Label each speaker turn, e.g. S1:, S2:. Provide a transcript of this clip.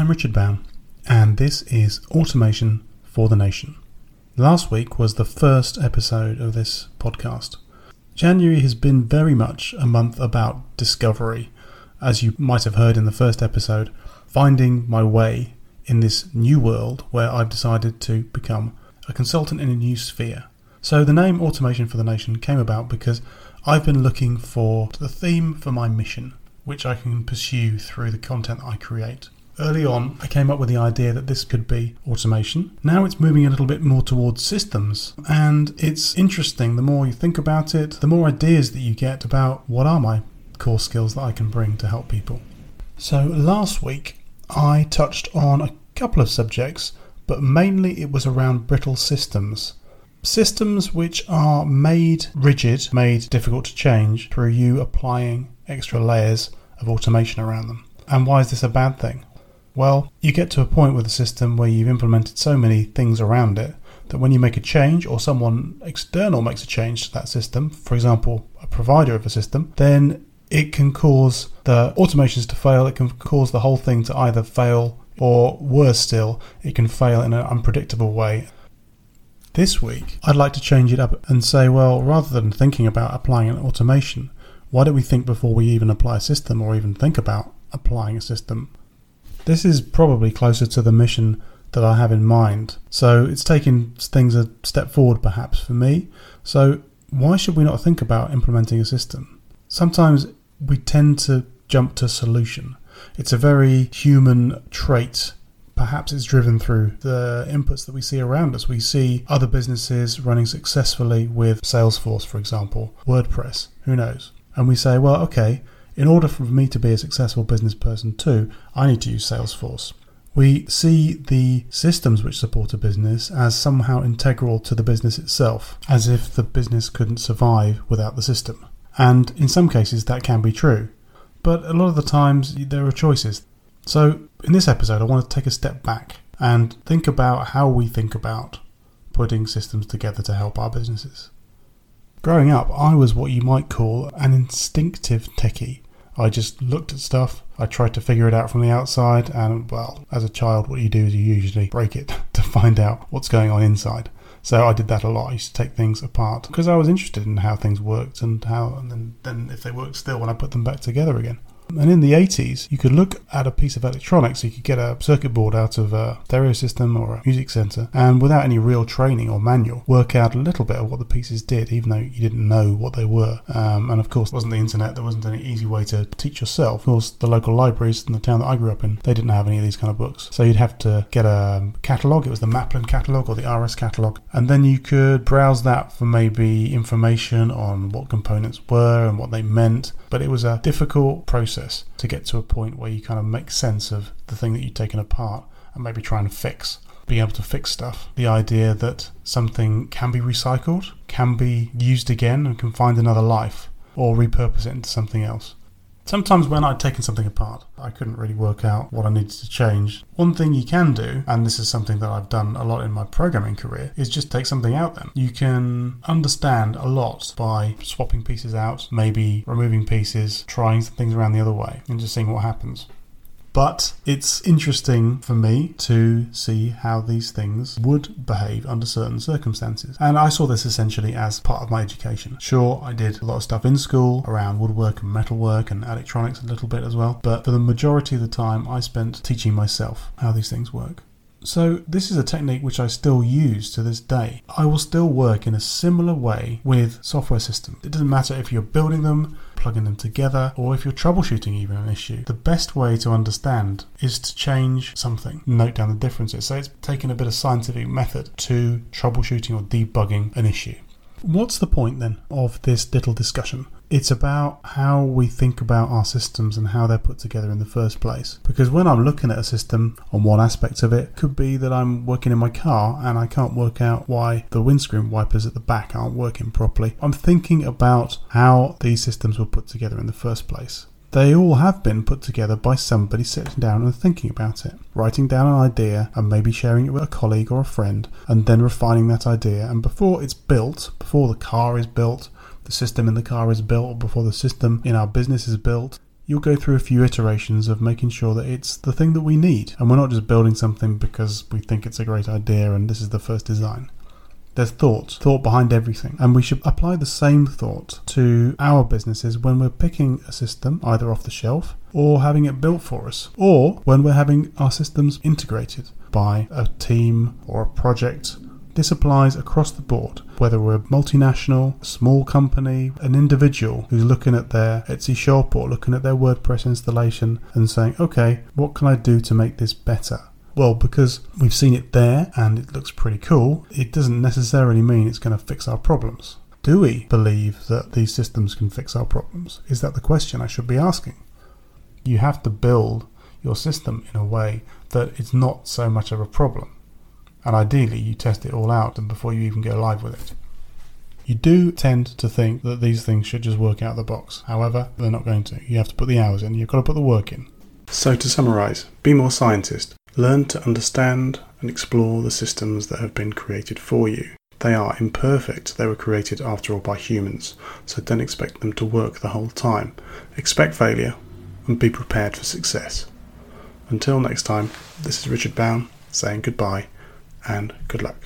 S1: I'm Richard Bown, and this is Automation for the Nation. Last week was the first episode of this podcast. January has been very much a month about discovery, as you might have heard in the first episode, finding my way in this new world where I've decided to become a consultant in a new sphere. So the name Automation for the Nation came about because I've been looking for the theme for my mission, which I can pursue through the content I create. Early on, I came up with the idea that this could be automation. Now it's moving a little bit more towards systems, and it's interesting. The more you think about it, the more ideas that you get about what are my core skills that I can bring to help people. So last week, I touched on a couple of subjects, but mainly it was around brittle systems. Systems which are made rigid, made difficult to change through you applying extra layers of automation around them. And why is this a bad thing? Well, you get to a point with a system where you've implemented so many things around it that when you make a change or someone external makes a change to that system, for example, a provider of a system, then it can cause the automations to fail. It can cause the whole thing to either fail or worse still, it can fail in an unpredictable way. This week, I'd like to change it up and say, well, rather than thinking about applying an automation, why don't we think before we even apply a system or even think about applying a system? This is probably closer to the mission that I have in mind. So it's taking things a step forward perhaps for me. So why should we not think about implementing a system? Sometimes we tend to jump to solution. It's a very human trait. Perhaps it's driven through the inputs that we see around us. We see other businesses running successfully with Salesforce, for example, WordPress, who knows? And we say, well, okay, in order for me to be a successful business person too, I need to use Salesforce. We see the systems which support a business as somehow integral to the business itself, as if the business couldn't survive without the system. And in some cases, that can be true. But a lot of the times, there are choices. So, in this episode, I want to take a step back and think about how we think about putting systems together to help our businesses. Growing up, I was what you might call an instinctive techie. I just looked at stuff, I tried to figure it out from the outside, and well, as a child, what you do is you usually break it to find out what's going on inside. So I did that a lot. I used to take things apart because I was interested in how things worked and how, and then, then if they worked still when I put them back together again. And in the 80s, you could look at a piece of electronics, you could get a circuit board out of a stereo system or a music center, and without any real training or manual, work out a little bit of what the pieces did, even though you didn't know what they were. Um, and of course, it wasn't the internet, there wasn't any easy way to teach yourself. Of course, the local libraries in the town that I grew up in, they didn't have any of these kind of books. So you'd have to get a catalogue, it was the Maplin catalogue or the RS catalogue, and then you could browse that for maybe information on what components were and what they meant. But it was a difficult process process to get to a point where you kind of make sense of the thing that you've taken apart and maybe try and fix. Being able to fix stuff. The idea that something can be recycled, can be used again, and can find another life, or repurpose it into something else. Sometimes when I'd taken something apart, I couldn't really work out what I needed to change. One thing you can do, and this is something that I've done a lot in my programming career, is just take something out then. You can understand a lot by swapping pieces out, maybe removing pieces, trying things around the other way, and just seeing what happens. But it's interesting for me to see how these things would behave under certain circumstances. And I saw this essentially as part of my education. Sure, I did a lot of stuff in school around woodwork and metalwork and electronics a little bit as well, but for the majority of the time, I spent teaching myself how these things work. So, this is a technique which I still use to this day. I will still work in a similar way with software systems. It doesn't matter if you're building them, plugging them together, or if you're troubleshooting even an issue. The best way to understand is to change something, note down the differences. So, it's taking a bit of scientific method to troubleshooting or debugging an issue. What's the point then of this little discussion? It's about how we think about our systems and how they're put together in the first place. Because when I'm looking at a system on one aspect of it, could be that I'm working in my car and I can't work out why the windscreen wipers at the back aren't working properly. I'm thinking about how these systems were put together in the first place. They all have been put together by somebody sitting down and thinking about it, writing down an idea and maybe sharing it with a colleague or a friend, and then refining that idea. And before it's built, before the car is built, the system in the car is built, before the system in our business is built, you'll go through a few iterations of making sure that it's the thing that we need. And we're not just building something because we think it's a great idea and this is the first design. There's thought, thought behind everything. And we should apply the same thought to our businesses when we're picking a system either off the shelf or having it built for us, or when we're having our systems integrated by a team or a project. This applies across the board, whether we're a multinational, small company, an individual who's looking at their Etsy shop or looking at their WordPress installation and saying, okay, what can I do to make this better? Well, because we've seen it there and it looks pretty cool, it doesn't necessarily mean it's going to fix our problems. Do we believe that these systems can fix our problems? Is that the question I should be asking? You have to build your system in a way that it's not so much of a problem. And ideally, you test it all out and before you even go live with it. You do tend to think that these things should just work out of the box. However, they're not going to. You have to put the hours in, you've got to put the work in. So, to summarize, be more scientist. Learn to understand and explore the systems that have been created for you. They are imperfect, they were created after all by humans, so don't expect them to work the whole time. Expect failure and be prepared for success. Until next time, this is Richard Bown saying goodbye and good luck.